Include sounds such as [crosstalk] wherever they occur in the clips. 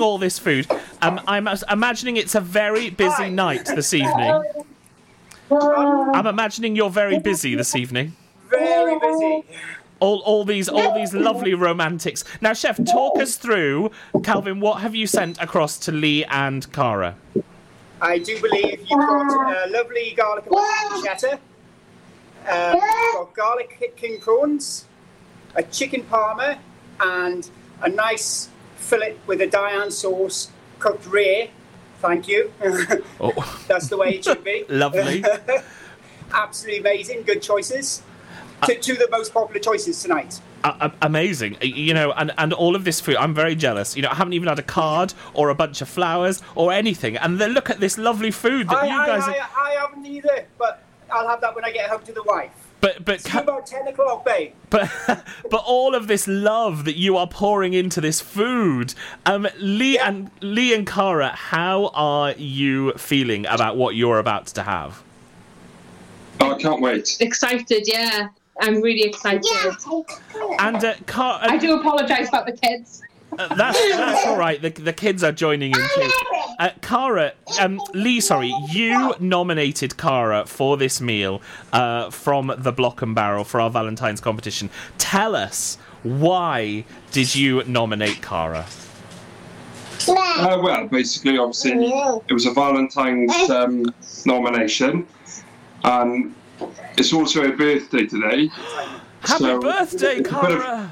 all this food. Um, I'm imagining it's a very busy night this evening. I'm imagining you're very busy this evening. Very busy. All, all these, all these lovely romantics. Now, chef, talk us through, Calvin. What have you sent across to Lee and Cara? I do believe you've got a lovely garlic and pancetta. Um, got garlic king prawns, a chicken parma, and a nice fillet with a Diane sauce, cooked rare. Thank you. Oh, [laughs] That's the way it should be. [laughs] lovely. [laughs] Absolutely amazing. Good choices. Two, uh, two of the most popular choices tonight. A- a- amazing, you know, and, and all of this food. I'm very jealous. You know, I haven't even had a card or a bunch of flowers or anything. And then look at this lovely food that I, you I, guys. I, are, I haven't either, but I'll have that when I get home to the wife. But but See ca- about 10 o'clock, babe. but [laughs] but all of this love that you are pouring into this food. Um, Lee Yeah. and Lee and Cara, how are you feeling about what you're about to have? Oh, I can't wait. Excited, yeah. I'm really excited. Yeah. And uh, Cara, I do apologise about the kids. Uh, that's that's all right. The, the kids are joining in too. Uh, Cara, um, Lee, sorry, you nominated Cara for this meal uh, from the Block and Barrel for our Valentine's competition. Tell us why did you nominate Cara? Uh, well, basically, obviously, it was a Valentine's um, nomination, and it's also her birthday today. Happy So- birthday, Cara!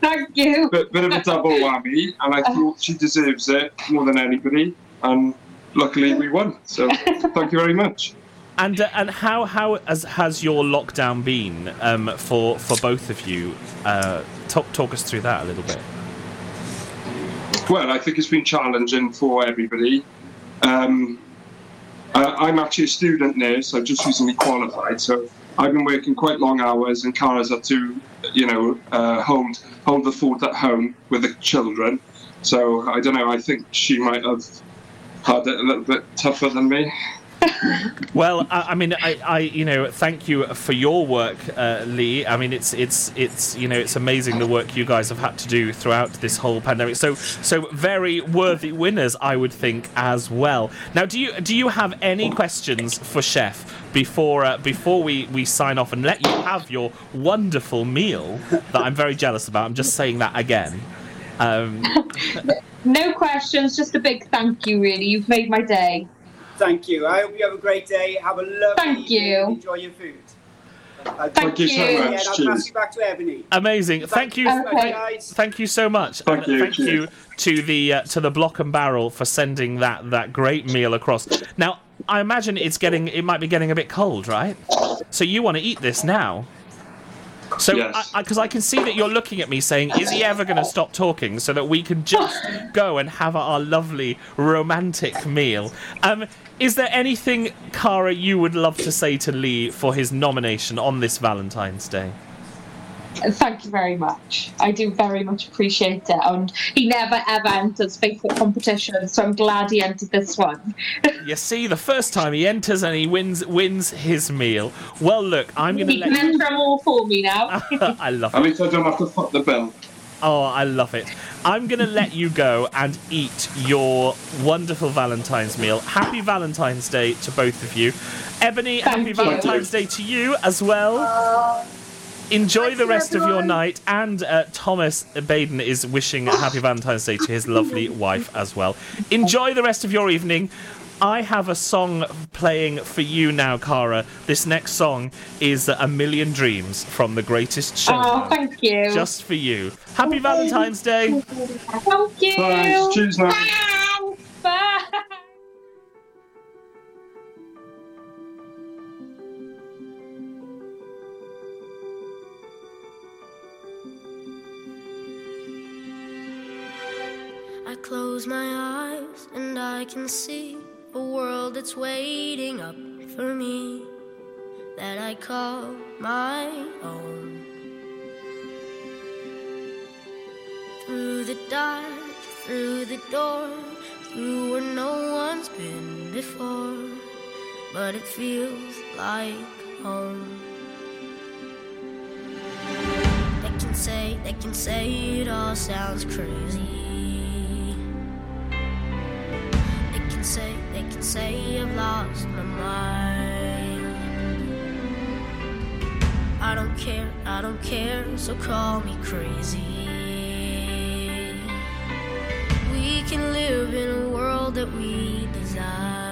Thank you. Bit, bit of a double whammy, and I thought she deserves it more than anybody, and luckily we won. So thank you very much. And uh, and how how has has your lockdown been um, for for both of you? Uh, talk talk us through that a little bit. Well, I think it's been challenging for everybody. Um, uh, I'm actually a student nurse. I've just recently qualified, so I've been working quite long hours, and Cara's had to, you know, uh, hold hold the fort at home with the children. So I don't know. I think she might have had it a little bit tougher than me. Well, I, I mean, I, I, you know, thank you for your work, uh, Lee. I mean, it's, it's, it's, you know, it's amazing the work you guys have had to do throughout this whole pandemic. So, so very worthy winners, I would think, as well. Now, do you, do you have any questions for Chef before, uh, before we, we sign off and let you have your wonderful meal that I'm very jealous about? I'm just saying that again. Um, [laughs] No questions, just a big thank you, really. You've made my day. Thank you. I hope you have a great day. Have a lovely Thank evening you. Enjoy your food. I'll Thank you so much. Yeah, I'll Cheers. pass you back to Ebony. amazing. Thank you. Okay. guys. Thank you so much. Thank And you, Thank cheers. you to the uh, to the Block and Barrel for sending that that great meal across. Now, I imagine it's getting it might be getting a bit cold, right? So you want to eat this now? So, Yes. because I, can see that you're looking at me saying, "Is he ever going to stop talking?" So that we can just [laughs] go and have our lovely romantic meal. Um, is there anything, Cara, you would love to say to Lee for his nomination on this Valentine's Day? Thank you very much. I do very much appreciate it. And he never ever enters Facebook competitions, so I'm glad he entered this one. [laughs] You see, the first time he enters and he wins wins his meal. Well, look, I'm going to He can let. enter them all for me now. [laughs] I love At it. least I don't have to foot the bill. Oh, I love it. I'm going to let you go and eat your wonderful Valentine's meal. Happy Valentine's Day to both of you. Ebony, Thank happy you. Valentine's Day to you as well. Enjoy Thank the you, rest of your night. And uh, Thomas Baden is wishing a happy Valentine's Day to his lovely wife as well. Enjoy the rest of your evening. I have a song playing for you now, Cara. This next song is A Million Dreams from The Greatest oh, Showman. oh, thank you. Just for you. Happy Valentine's Day. Thank you. Thanks. Cheers now. Thanks. Bye. I close my eyes and I can see a world that's waiting up for me that I call my own. Through the dark, through the door, through where no one's been before, but it feels like home. They can say, they can say it all sounds crazy. They can say, and say I've lost my mind. I don't care, I don't care, so call me crazy. We can live in a world that we desire.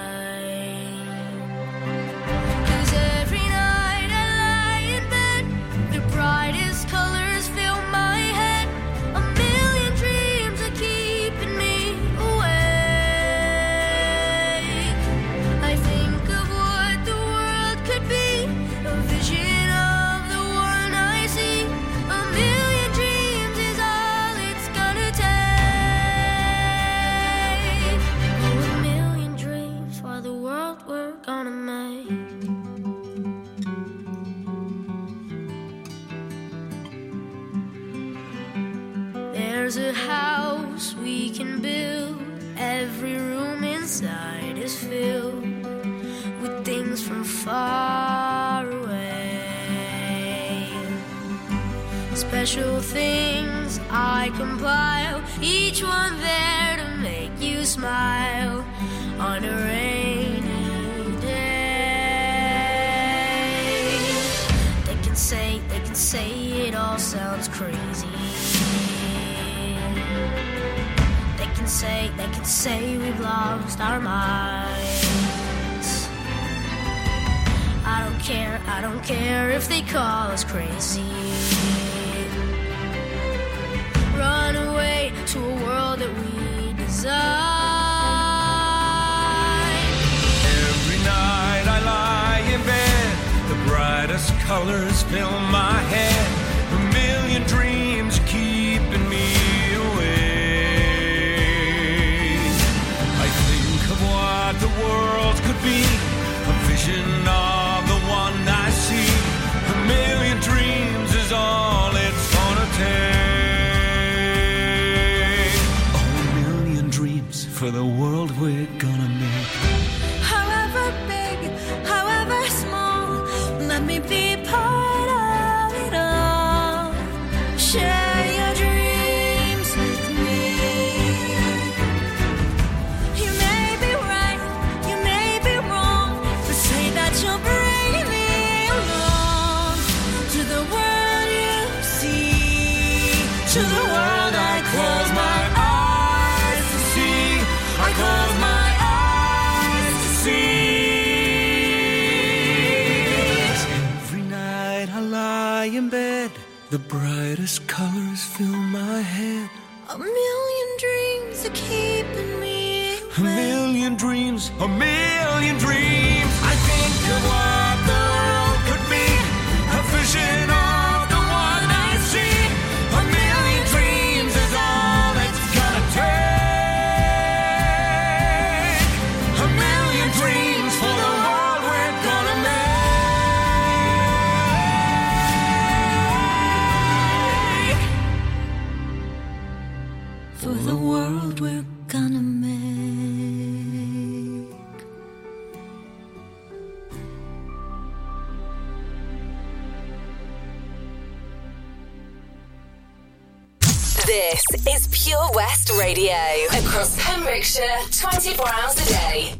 was crazy. Run away to a world that we design. Every night I lie in bed, the brightest colors fill my gone. The brightest colors fill my head. A million dreams are keeping me. Away. A million dreams, a million. Pembrokeshire, 24 hours a day.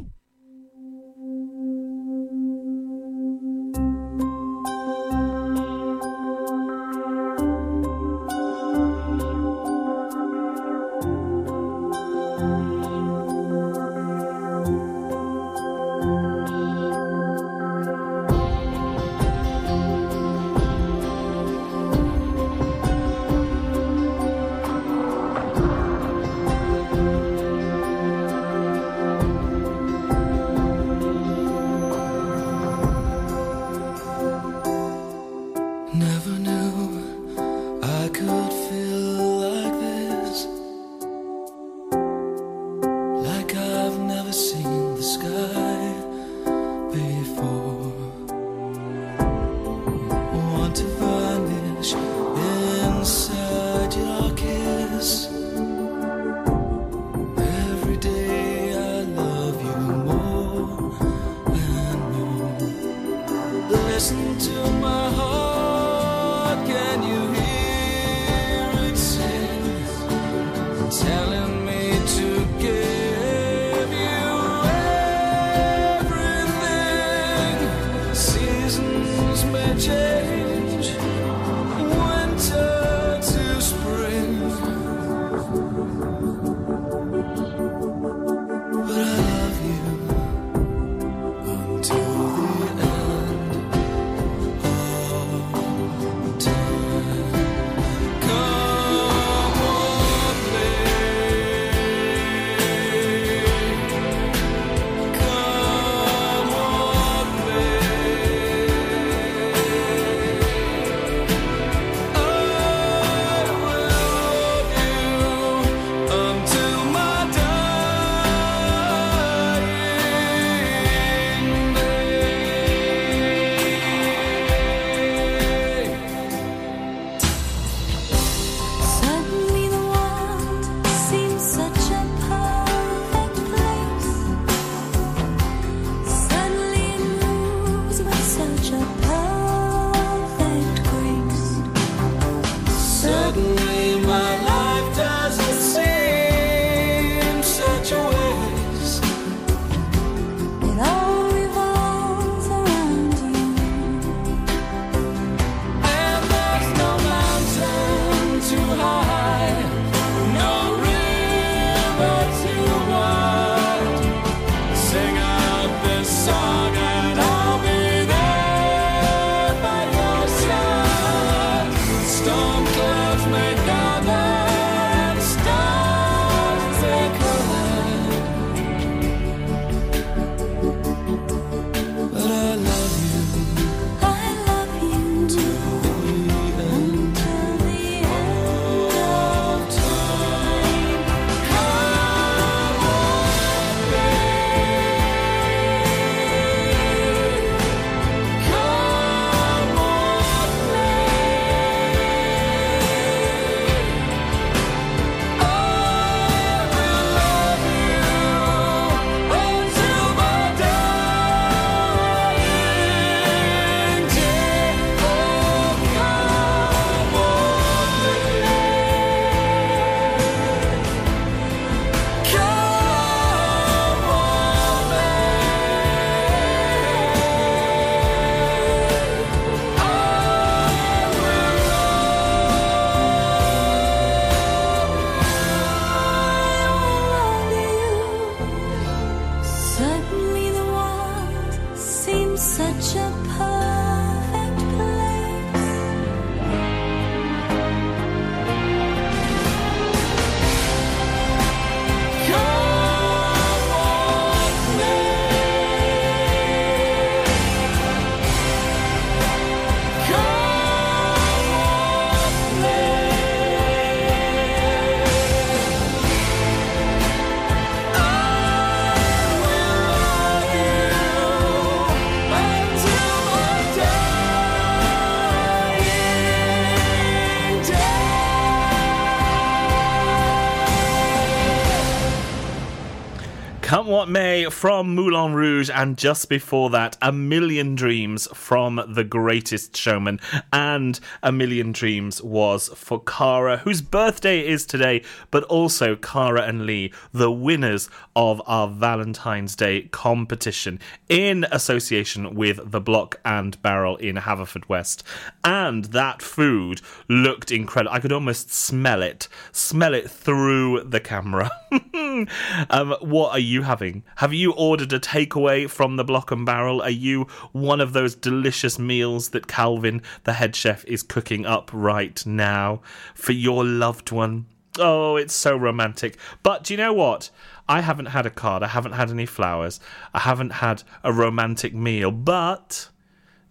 From Moulin Rouge, and just before that, A Million Dreams from The Greatest Showman. And A Million Dreams was for Cara, whose birthday is today, but also Cara and Lee, the winners of our Valentine's Day competition in association with the Block and Barrel in Haverfordwest. And that food looked incredible. I could almost smell it, smell it through the camera. [laughs] um, what are you having? Have you ordered a takeaway from the Block and Barrel? Are you one of those delicious meals that Calvin, the head chef, is cooking up right now for your loved one? Oh, it's so romantic. But do you know what? I haven't had a card. I haven't had any flowers. I haven't had a romantic meal. But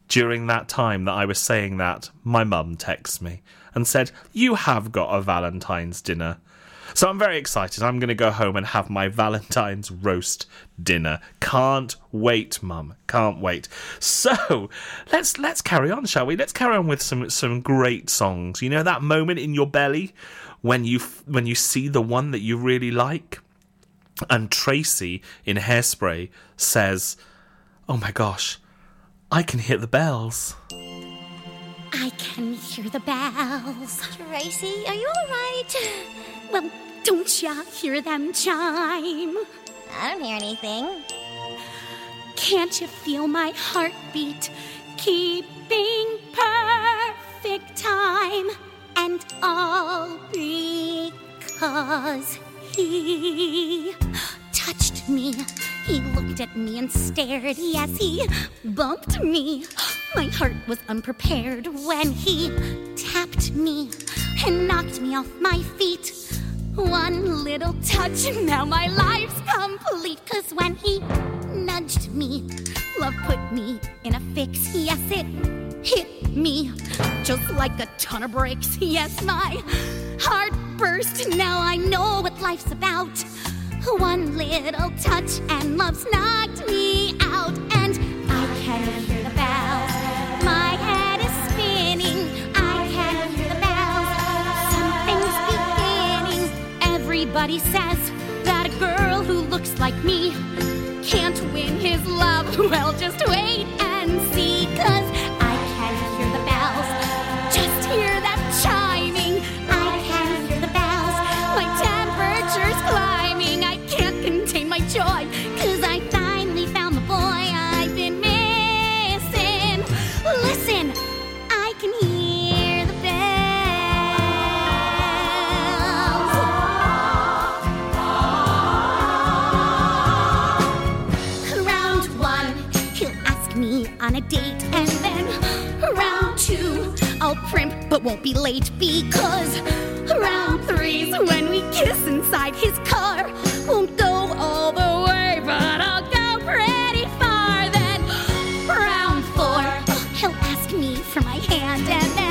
during that time that I was saying that, my mum texted me and said, You have got a Valentine's dinner. So I'm very excited. I'm going to go home and have my Valentine's roast dinner. Can't wait, mum. Can't wait. So let's let's carry on, shall we? Let's carry on with some some great songs. You know that moment in your belly when you when you see the one that you really like. And Tracy in Hairspray says, "Oh my gosh, I can hear the bells." I can hear the bells. Tracy, are you alright? [sighs] Well, don't ya hear them chime? I don't hear anything. Can't you feel my heartbeat keeping perfect time? And all because he touched me. He looked at me and stared. Yes, he bumped me. My heart was unprepared when he tapped me and knocked me off my feet. One little touch, and now my life's complete. Cause when he nudged me, love put me in a fix. Yes, it hit me just like a ton of bricks. Yes, my heart burst. Now I know what life's about. One little touch, and love's knocked me out. And I can Everybody says that a girl who looks like me can't win his love. [laughs] Well, just wait and see, cause won't be late because round three's when we kiss inside his car. Won't go all the way, but I'll go pretty far. Then round four, he'll ask me for my hand, and then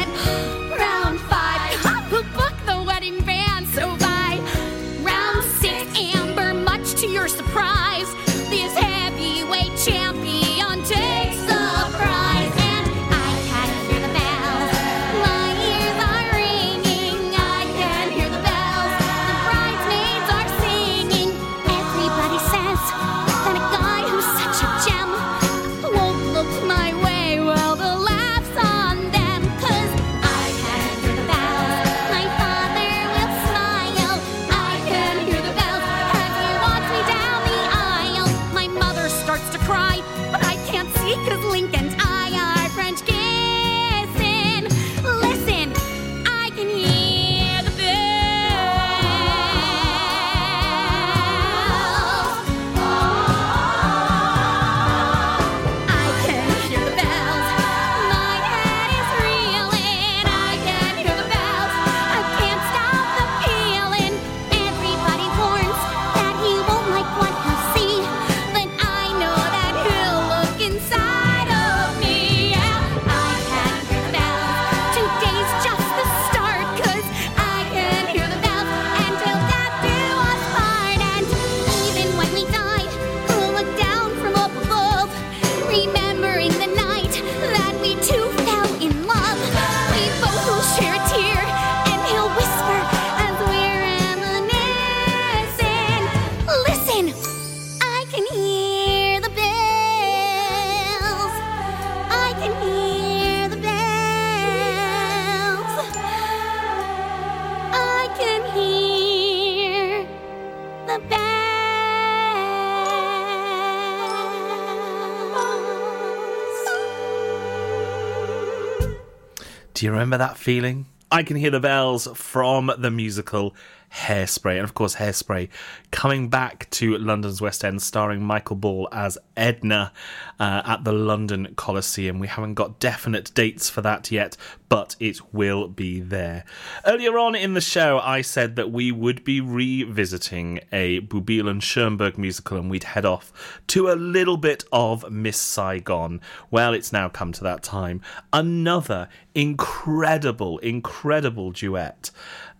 Do you remember that feeling? I can hear the bells from the musical Hairspray. And of course, Hairspray coming back to London's West End, starring Michael Ball as Edna uh, at the London Coliseum. We haven't got definite dates for that yet, but it will be there. Earlier on in the show, I said that we would be revisiting a Boublil and Schoenberg musical and we'd head off to a little bit of Miss Saigon. Well, it's now come to that time. Another incredible, incredible duet.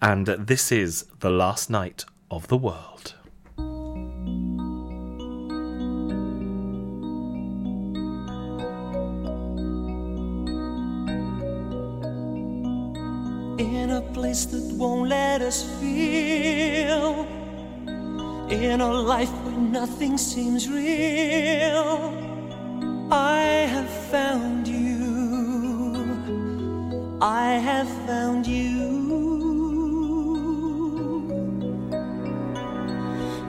And this is The Last Night of the World. in a place that won't let us feel, in a life where nothing seems real. I have found you. I have found you.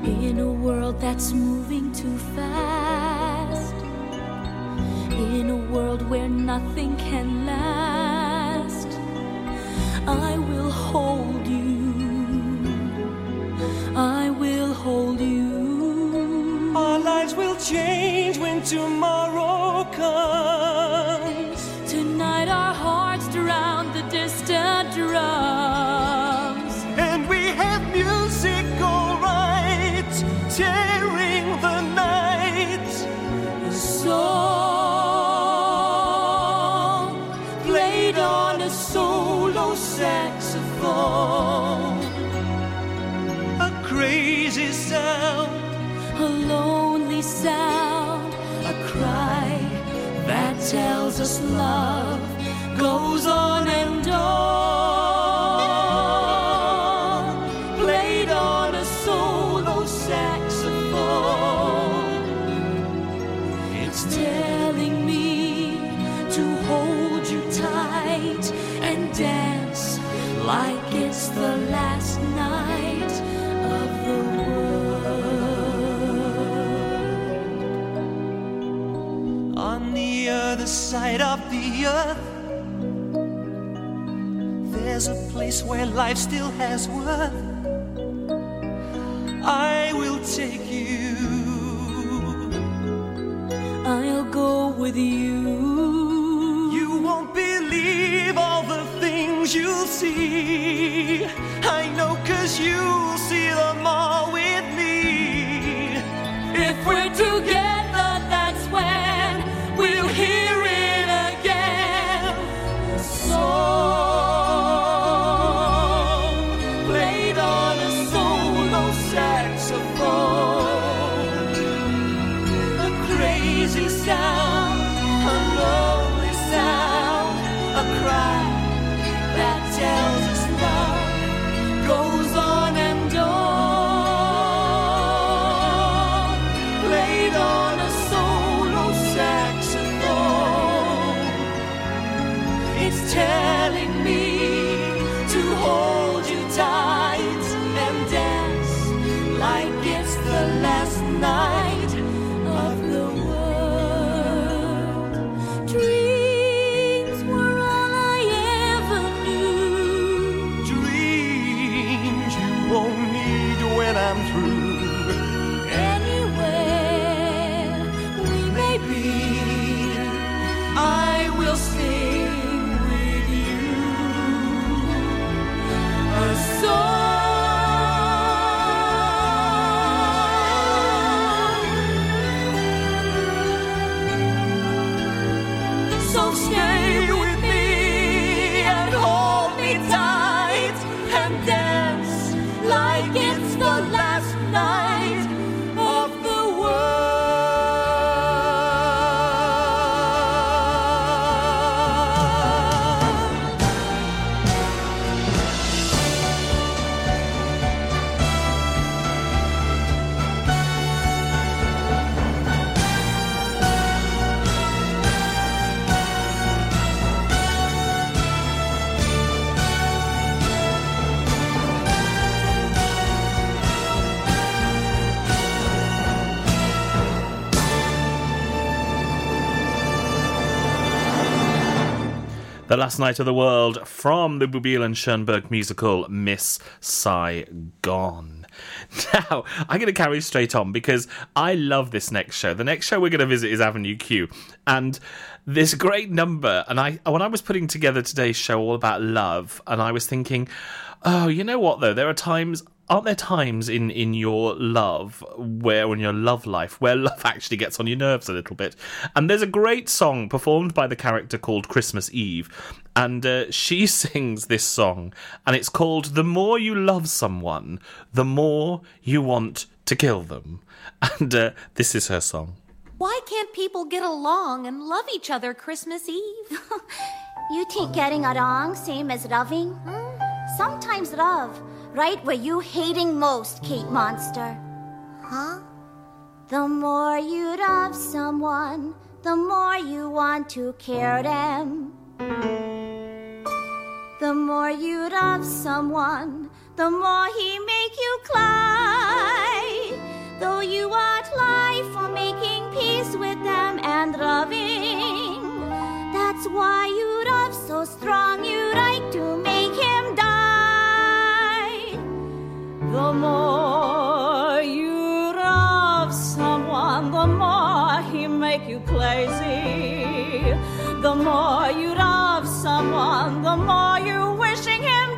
In a world that's moving too fast, in a world where nothing can last, I will hold you. I will hold you. Our lives will change when tomorrow comes. Tonight our hearts drown the distant drums. A solo saxophone. A crazy sound, A lonely sound, a cry that tells us love goes on and on. Earth. There's a place where life still has worth. I will take you. I'll go with you. You won't believe all the things you'll see. I know, cause you'll see The Last Night of the World from the Boublil and Schoenberg musical Miss Saigon. [laughs] Now, I'm going to carry straight on because I love this next show. The next show we're going to visit is Avenue Q. And this great number, and I when I was putting together today's show all about love, and I was thinking, oh, you know what though? There are times aren't there times in in your love where in your love life where love actually gets on your nerves a little bit and there's a great song performed by the character called christmas eve and uh, she [laughs] sings this song and it's called the more you love someone the more you want to kill them [laughs] and uh, this is her song Why can't people get along and love each other Christmas Eve? [laughs] You think getting along same as loving? Hmm? Sometimes love, right where you hating most, Kate Monster. Huh? The more you love someone, the more you want to care them. The more you love someone, the more he make you cry. Though you want life for making peace with them and loving. That's why you love so strong, you like to make The more you love someone, the more he make you crazy. The more you love someone, the more you wishing him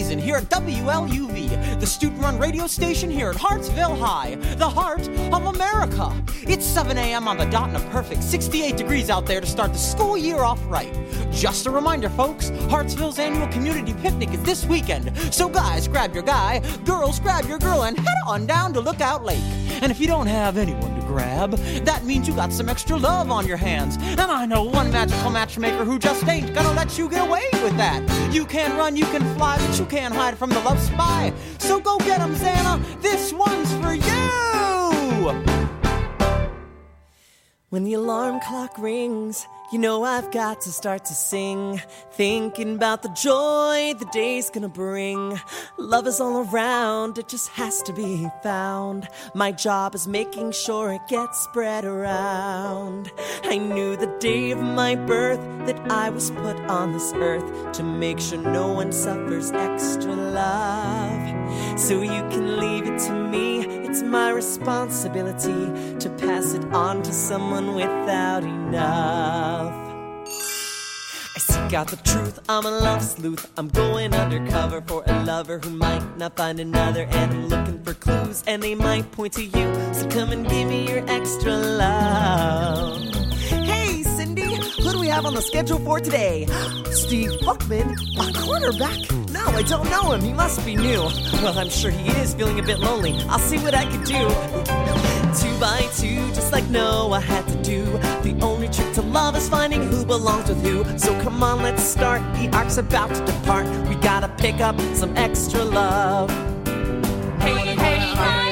season here at WLUV, the student run radio station here at Hartsville High, the heart of America. It's 7 a.m. on the dot and a perfect 68 degrees out there to start the school year off right. Just a reminder, folks, Hartsville's annual community picnic is this weekend. So, guys, grab your guy, girls, grab your girl, and head on down to Lookout Lake. And if you don't have anyone grab, that means you got some extra love on your hands. And I know one magical matchmaker who just ain't gonna let you get away with that. You can run, you can fly, but you can't hide from the love spy. So go get 'em, Xana. This one's for you. When the alarm clock rings, you know I've got to start to sing. Thinking about the joy the day's gonna bring. Love is all around, it just has to be found. My job is making sure it gets spread around. I knew the day of my birth that I was put on this earth to make sure no one suffers extra love. So you can leave it to me, it's my responsibility to pass it on to someone without enough. I seek out the truth, I'm a love sleuth. I'm going undercover for a lover who might not find another. And I'm looking for clues, and they might point to you. So come and give me your extra love. Hey, Cindy, who do we have on the schedule for today? Steve Buckman, a cornerback? No, I don't know him. He must be new. Well, I'm sure he is feeling a bit lonely. I'll see what I can do. Two by two, just like Noah had to do. The only trick to love is finding who belongs with who. So come on, let's start. The ark's about to depart. We gotta pick up some extra love. Hey, hey, hey,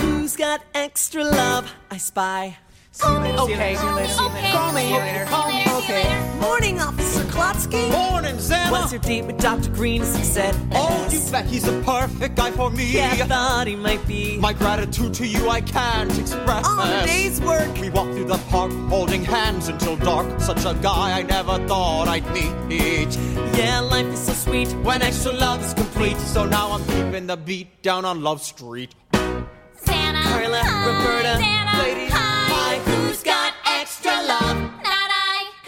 Who's got extra love? I spy. Okay. Call me later. Call me okay. Morning, Officer Klotsky. Morning, Zana. What's your date with Dr. Green? As he said. Oh, you bet he's the perfect guy for me. Yeah, I thought he might be. My gratitude to you I can't express. All the day's work. We walked through the park holding hands until dark. Such a guy I never thought I'd meet. Yeah, life is so sweet when extra love is complete. So now I'm keeping the beat down on Love Street. Santa, Carla, hi, Roberta, Santa, ladies,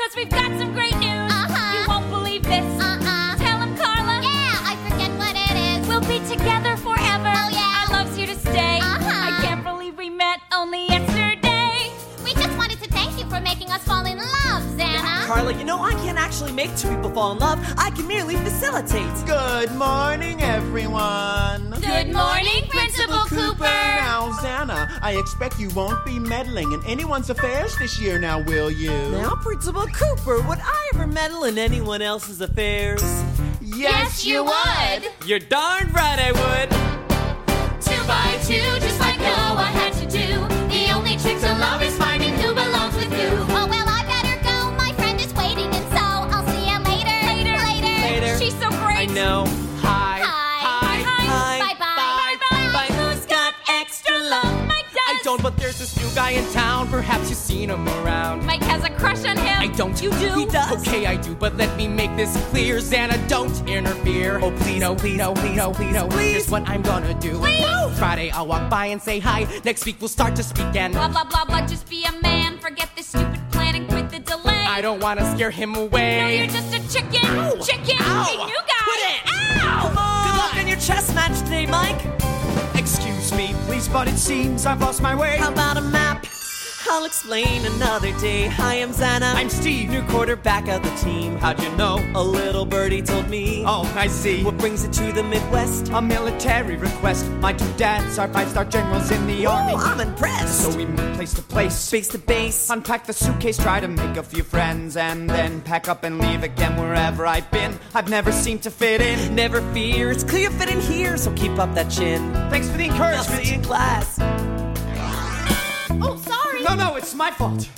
I, cause we've got some great news. Make two people fall in love. I can merely facilitate. Good morning, everyone. Good morning, Principal Cooper. Now, Zanna, I expect you won't be meddling in anyone's affairs this year now, will you? Now, Principal Cooper, would I ever meddle in anyone else's affairs? Yes, you would. You're darn right I would. Two by two, just like Noah had to do. The only trick to love is finding who belongs with who. Know. Hi. Hi. Hi. Bye-bye. Bye. Bye. Who's got extra love? Mike does. I don't, but there's this new guy in town. Perhaps you've seen him around. Mike has a crush on him. I don't. You do. He does. Okay, I do, but let me make this clear. Zanna, don't interfere. Oh, please, no, please, no, please, no, please, no. Here's what I'm gonna do. Please. Friday, I'll walk by and say hi. Next week, we'll start to speak and. Blah blah blah blah. Just be a man. Forget this stupid plan and quit the delay. I don't wanna scare him away. No, you're just a chicken. Chicken. Ow. Hey, new guy. Quit it. Ow. Come on. Good luck in your chess match today, Mike. Excuse me, please, but it seems I've lost my way. How about a map? I'll explain another day. Hi, I'm Zanna. I'm Steve. new quarterback of the team. How'd you know? A little birdie told me. Oh, I see. What brings it to the Midwest? A military request. My two dads are five-star generals in the army. Oh, I'm impressed. So we move place to place. Space to base. Unpack the suitcase, try to make a few friends, and then pack up and leave again wherever I've been. I've never seemed to fit in. Never fear, it's clear fit in here, so keep up that chin. Thanks for the I'll encouragement. see you in class. Oh, sorry. No, no, it's my fault.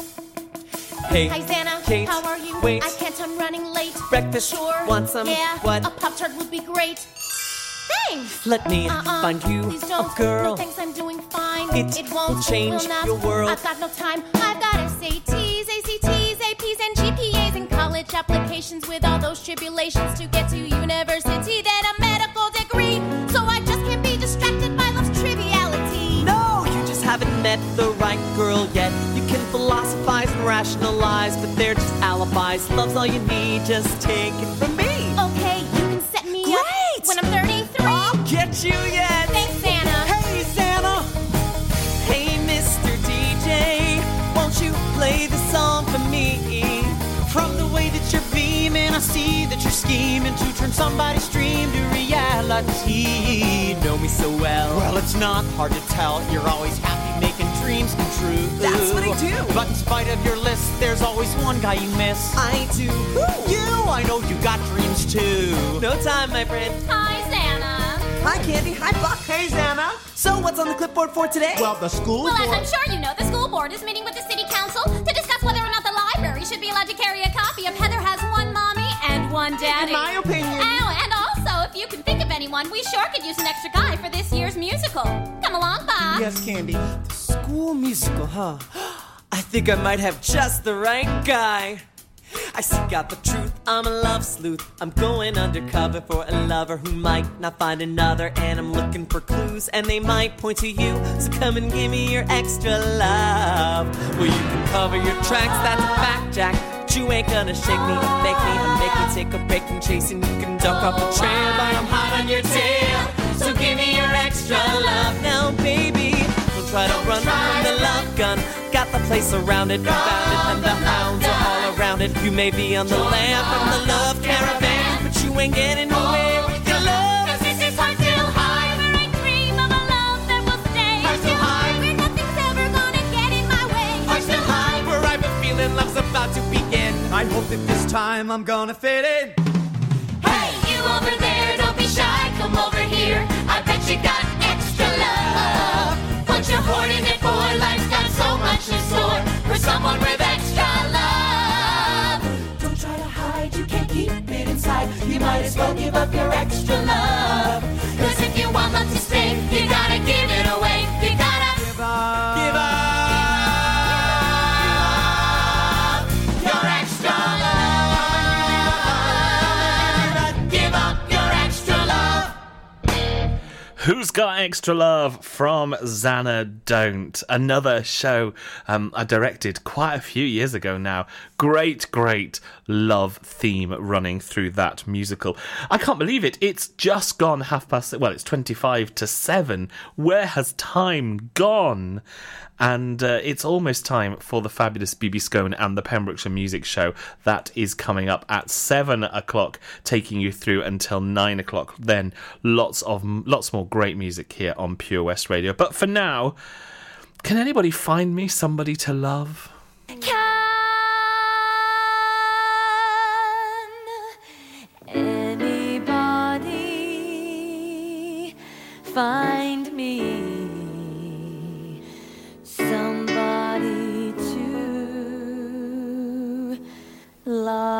Hey, Hi, Zanna. Kate, How are you? wait. I can't. I'm running late. breakfast. Sure. Want some? Yeah. What? A Pop Tart would be great. Thanks. Let me Uh-uh. find you Please a don't. girl. No thanks, I'm doing fine. It won't change will your world. I've got no time. I've got SATs, ACTs, APs, and GPAs, and college applications with all those tribulations to get to university, then a medical degree. So I just can't be distracted by love's triviality. No, you just haven't met the right girl yet. You can philosophize and rationalize, but they're just alibis. Love's all you need, just take it from me. Okay, you can set me up Great. when I'm 33. I'll get you yet. Thanks, Zanna. Hey, Zanna. Hey, Mr. DJ, won't you play the song for me? From the way that you're beaming, I see that you're scheming to turn somebody's dream to reality. Know me so well. Well, it's not hard to tell. You're always happy making dreams come true. That's what I do. But in spite of your list, there's always one guy you miss. I do. You, I know you got dreams too. No time, my friend. Hi, Zanna. Hi, Candy. Hi, Buck. Hey, Zanna. So, what's on the clipboard for today? Well, the school Well, as. I'm sure you know, the school board is meeting with the city council to discuss whether or not the library should be allowed to carry a copy of Heather Has One Mommy And one daddy. In my opinion. And also, if you can think of anyone, we sure could use an extra guy for this year's musical. Come along, Bob. Yes, Candy. School musical, huh? [gasps] I think I might have just the right guy. I seek out the truth, I'm a love sleuth. I'm going undercover for a lover who might not find another. And I'm looking for clues, and they might point to you. So come and give me your extra love. Well, you can cover your tracks, that's a fact, Jack. But you ain't gonna shake me, and make me take a break from chasing. You can duck off the trail, but I'm hot on your tail. So give me your extra love now, baby. Don't try to run from the love gun. Got the place surrounded, it, and the hounds are all around it. You may be on the lamp from the love caravan, but you ain't getting nowhere about to begin. I hope that this time I'm gonna fit in. Hey, you over there, don't be shy, come over here. I bet you got extra love. What you're hoarding it for, life's got so much in store for someone with extra love. Don't try to hide, you can't keep it inside. You might as well give up your extra love. Cause if you want love to stay, you gotta give it away. Who's Got Extra Love from Zanna Don't? Another show um, I directed quite a few years ago now. Great, great love theme running through that musical. I can't believe it. It's just gone half past, well, it's 25 to 7. Where has time gone? And uh, it's almost time for the fabulous BB Scone and the Pembrokeshire Music Show. That is coming up at seven o'clock, taking you through until nine o'clock. Then lots of lots more great music here on Pure West Radio. But for now, can anybody find me somebody to love? Can anybody find love?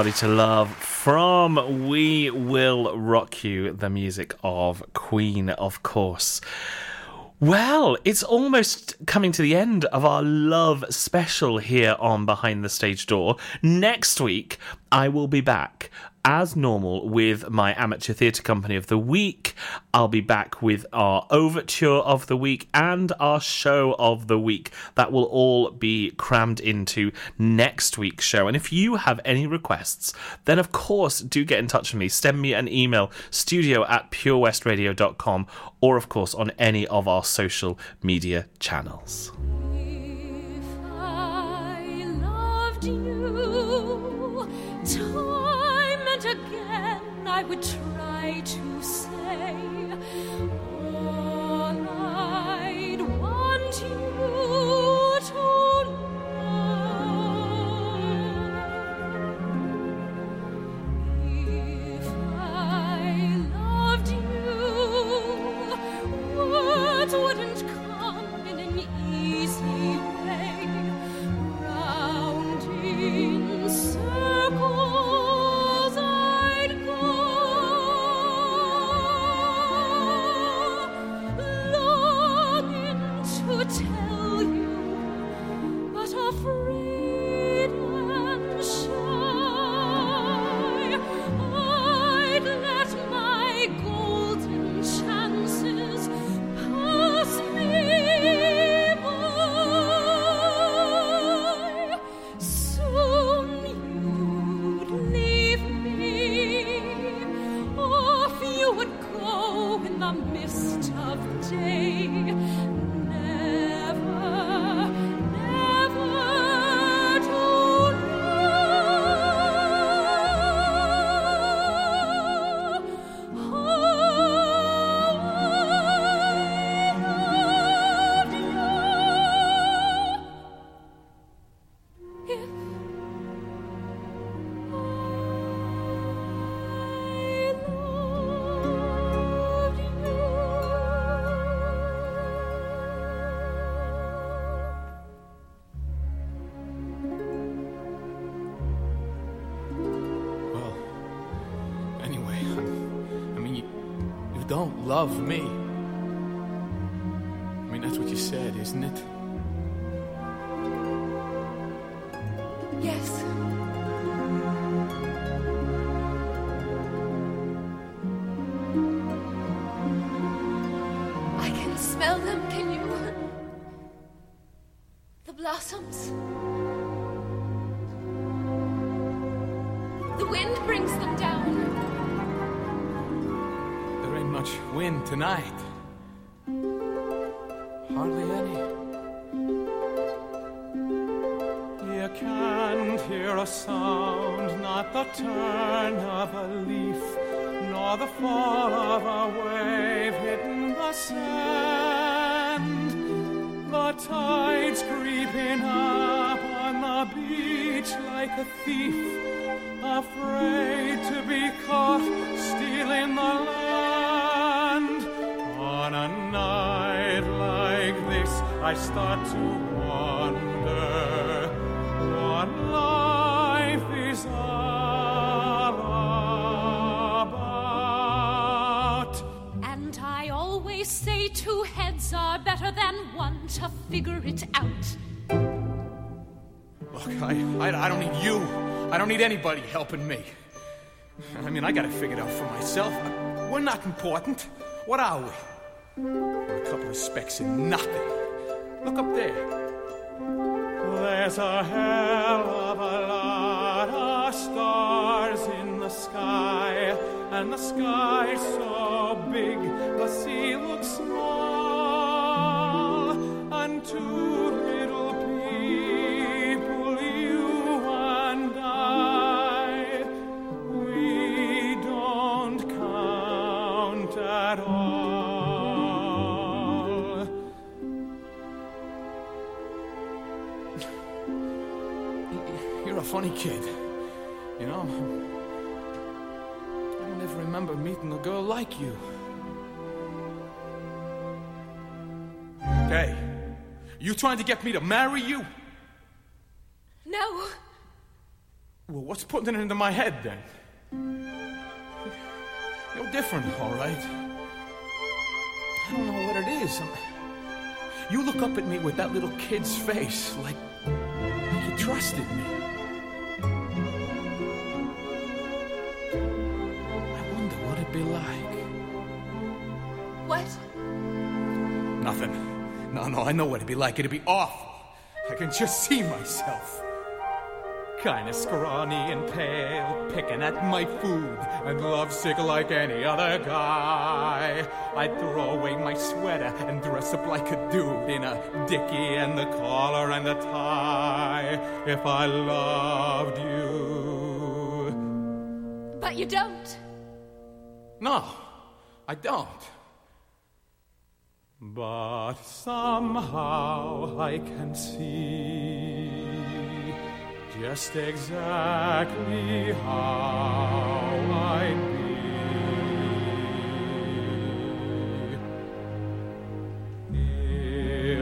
Somebody to Love from We Will Rock You, the music of Queen, of course. Well, it's almost coming to the end of our love special here on Behind the Stage Door. Next week, I will be back as normal with my amateur theatre company of the week. I'll be back with our overture of the week and our show of the week. That will all be crammed into next week's show. And if you have any requests, then of course do get in touch with me. Send me an email, studio at purewestradio.com, or of course on any of our social media channels. I would try to say don't love me. I mean, that's what you said, isn't it? Figure it out. Look, I, I, I don't need you. I don't need anybody helping me. I mean, I got to figure it figured out for myself. Uh, we're not important. What are we? We're a couple of specks in nothing. Look up there. There's a hell of a lot of stars in the sky, and the sky's so big, the sea looks small, funny kid. You know? I don't ever remember meeting a girl like you. Hey, you trying to get me to marry you? No. Well, what's putting it into my head then? You're different, all right. I don't know what it is. You look up at me with that little kid's face, like, like you trusted me. No, no, I know what it'd be like. It'd be awful. I can just see myself. Kinda scrawny and pale, picking at my food, and lovesick like any other guy. I'd throw away my sweater and dress up like a dude in a dickie and the collar and the tie. If I loved you. But you don't. No, I don't. But somehow I can see just exactly how I'd be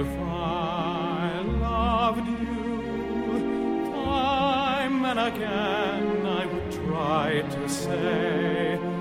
if I loved you. Time and again I would try to say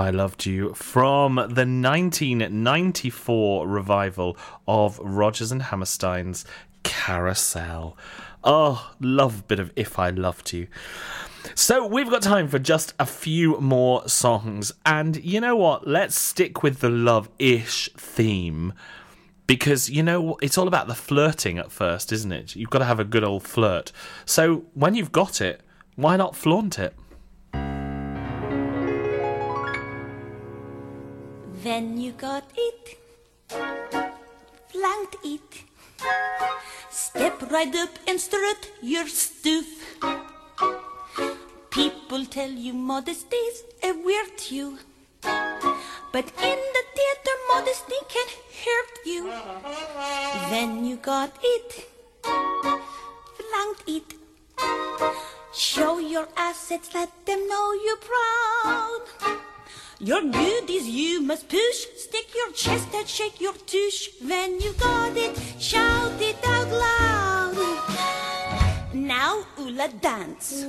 I Loved You from the 1994 revival of Rodgers and Hammerstein's Carousel. Oh, love bit of If I Loved You. So we've got time for just a few more songs, and you know what? Let's stick with the love-ish theme because you know it's all about the flirting at first, isn't it? You've got to have a good old flirt. So when you've got it, why not flaunt it? When you got it, flanked it, step right up and strut your stuff. People tell you modesty's a virtue, but in the theater, modesty can hurt you. When you got it, flanked it, show your assets, let them know you're proud. Your mood goodies you must push. Stick your chest out, shake your tush. When you got it, shout it out loud. Now, Ulla, dance.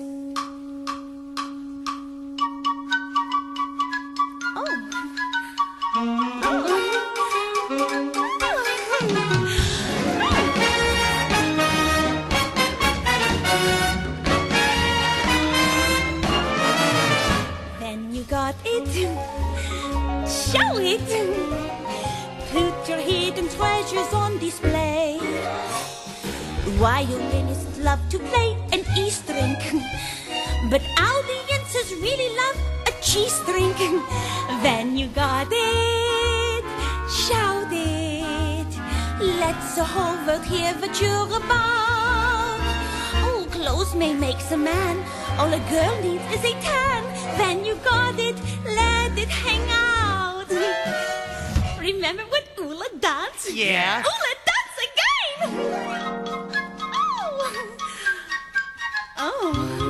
Got it. Show it. Put your hidden treasures on display. Violinists love to play an E string, but audiences really love a G string. Then you got it. Shout it. Let the whole world hear what you're about. Oh, clothes may make a man. All a girl needs is a tan. Then you got it. Let it hang out. Remember when Ulla danced? Yeah. Ulla, dance again! Oh. Oh.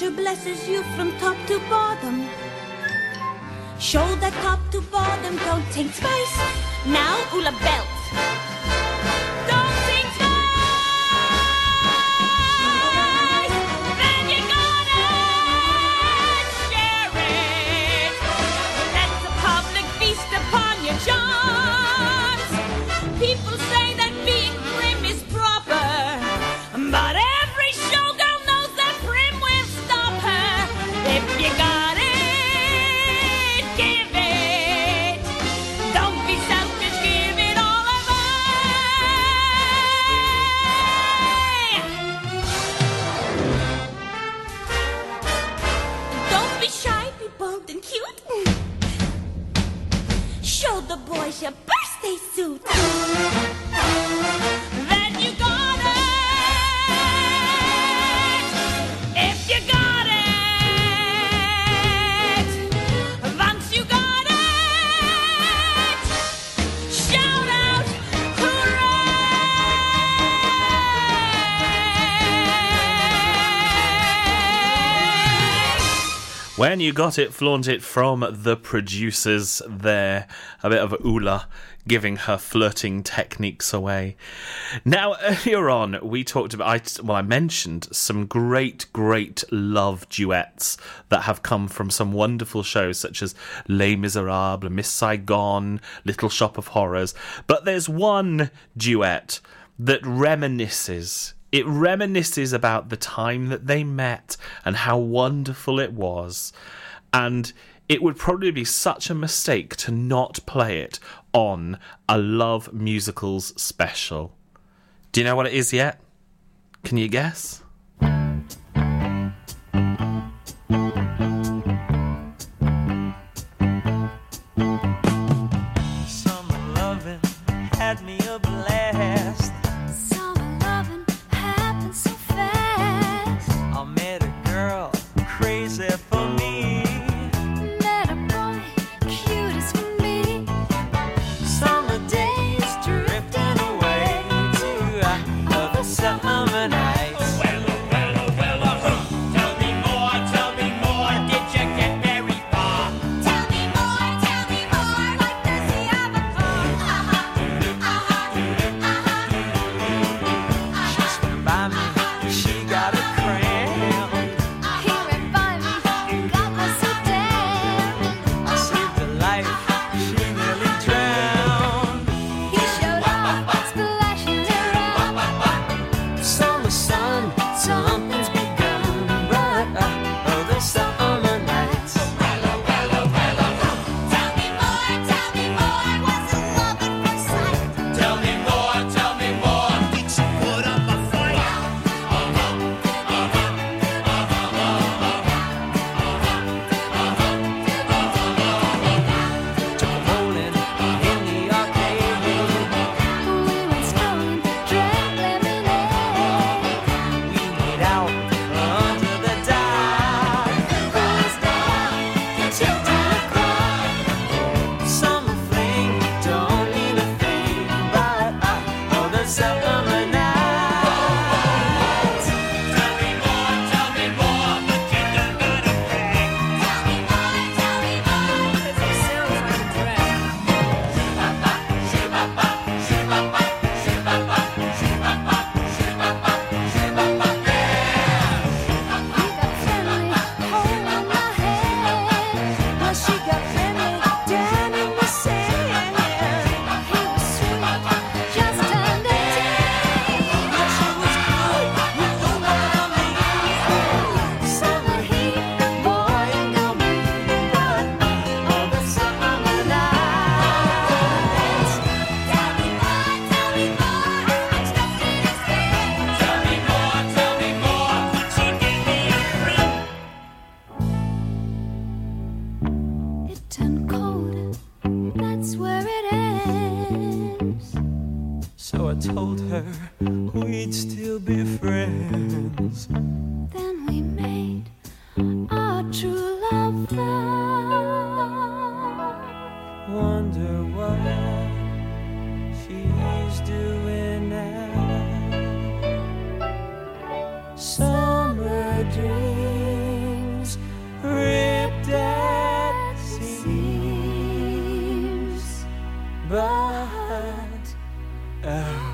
Nature blesses you from top to bottom, show that top to bottom, don't think twice. Now, Ulla Belt. When you got it, flaunt it from the producers there. A bit of Ulla giving her flirting techniques away. Now, [laughs] earlier on, we talked about, I, well, I mentioned some great, great love duets that have come from some wonderful shows such as Les Miserables, Miss Saigon, Little Shop of Horrors. But there's one duet that reminisces it reminisces about the time that they met and how wonderful it was. And it would probably be such a mistake to not play it on a Love Musicals special. Do you know what it is yet? Can you guess? Oh,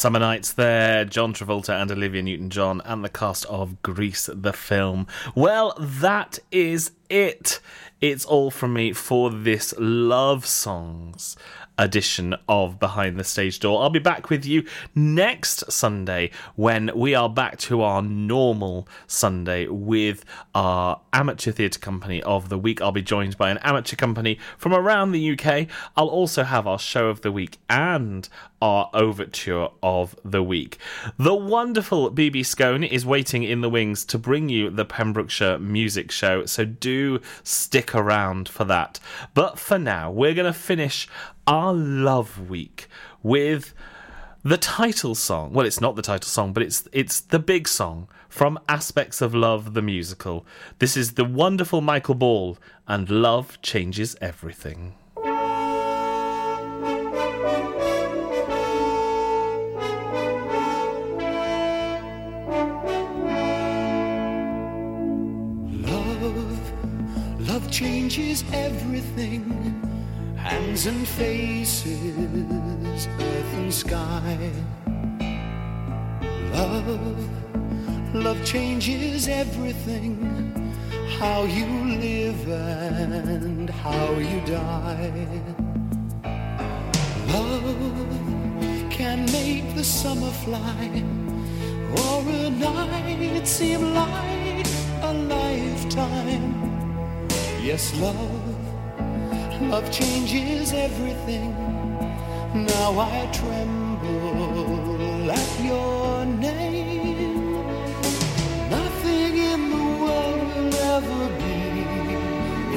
Summer Nights there, John Travolta and Olivia Newton John, and the cast of Grease the film. Well, that is it. It's all from me for this Love Songs edition of Behind the Stage Door. I'll be back with you next Sunday when we are back to our normal Sunday with our amateur theatre company of the week. I'll be joined by an amateur company from around the UK. I'll also have our show of the week and our overture of the week. The wonderful BB Scone is waiting in the wings to bring you the Pembrokeshire Music Show, so do stick around for that. But for now, we're going to finish our love week with the title song. Well, it's not the title song, but it's it's the big song from Aspects of Love the musical. This is the wonderful Michael Ball and Love Changes Everything. Changes everything. Hands and faces, earth and sky. Love, love changes everything. How you live and how you die. Love can make the summer fly, or a night seem like a lifetime. Yes, love, love changes everything. Now I tremble at your name. Nothing in the world will ever be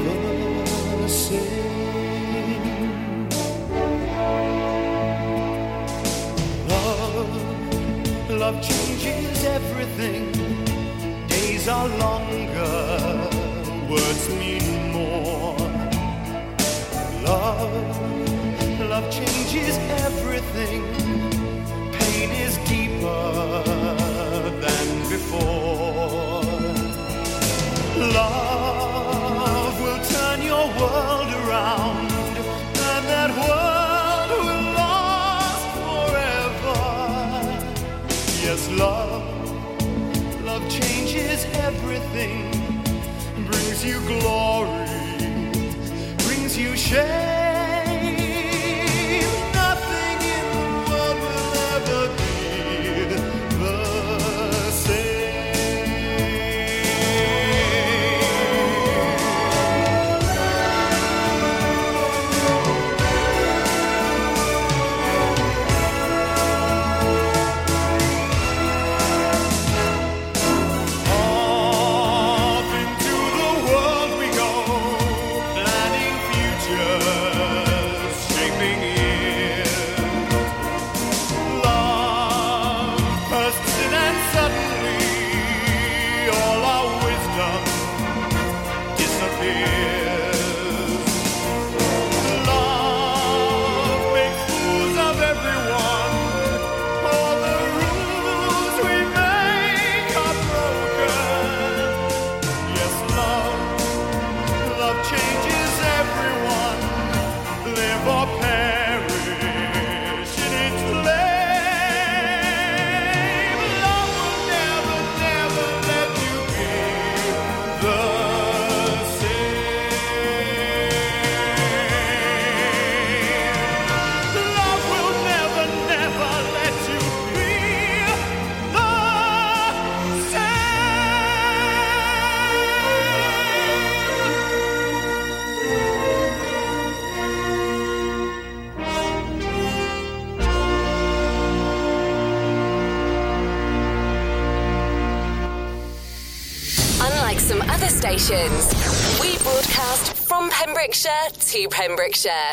the same. Love, love changes everything. Days are longer, words mean. Love, love changes everything. Pain is deeper than before. Love will turn your world around, and that world will last forever. Yes, love, love changes everything, brings you glory, brings you shame. To Pembrokeshire.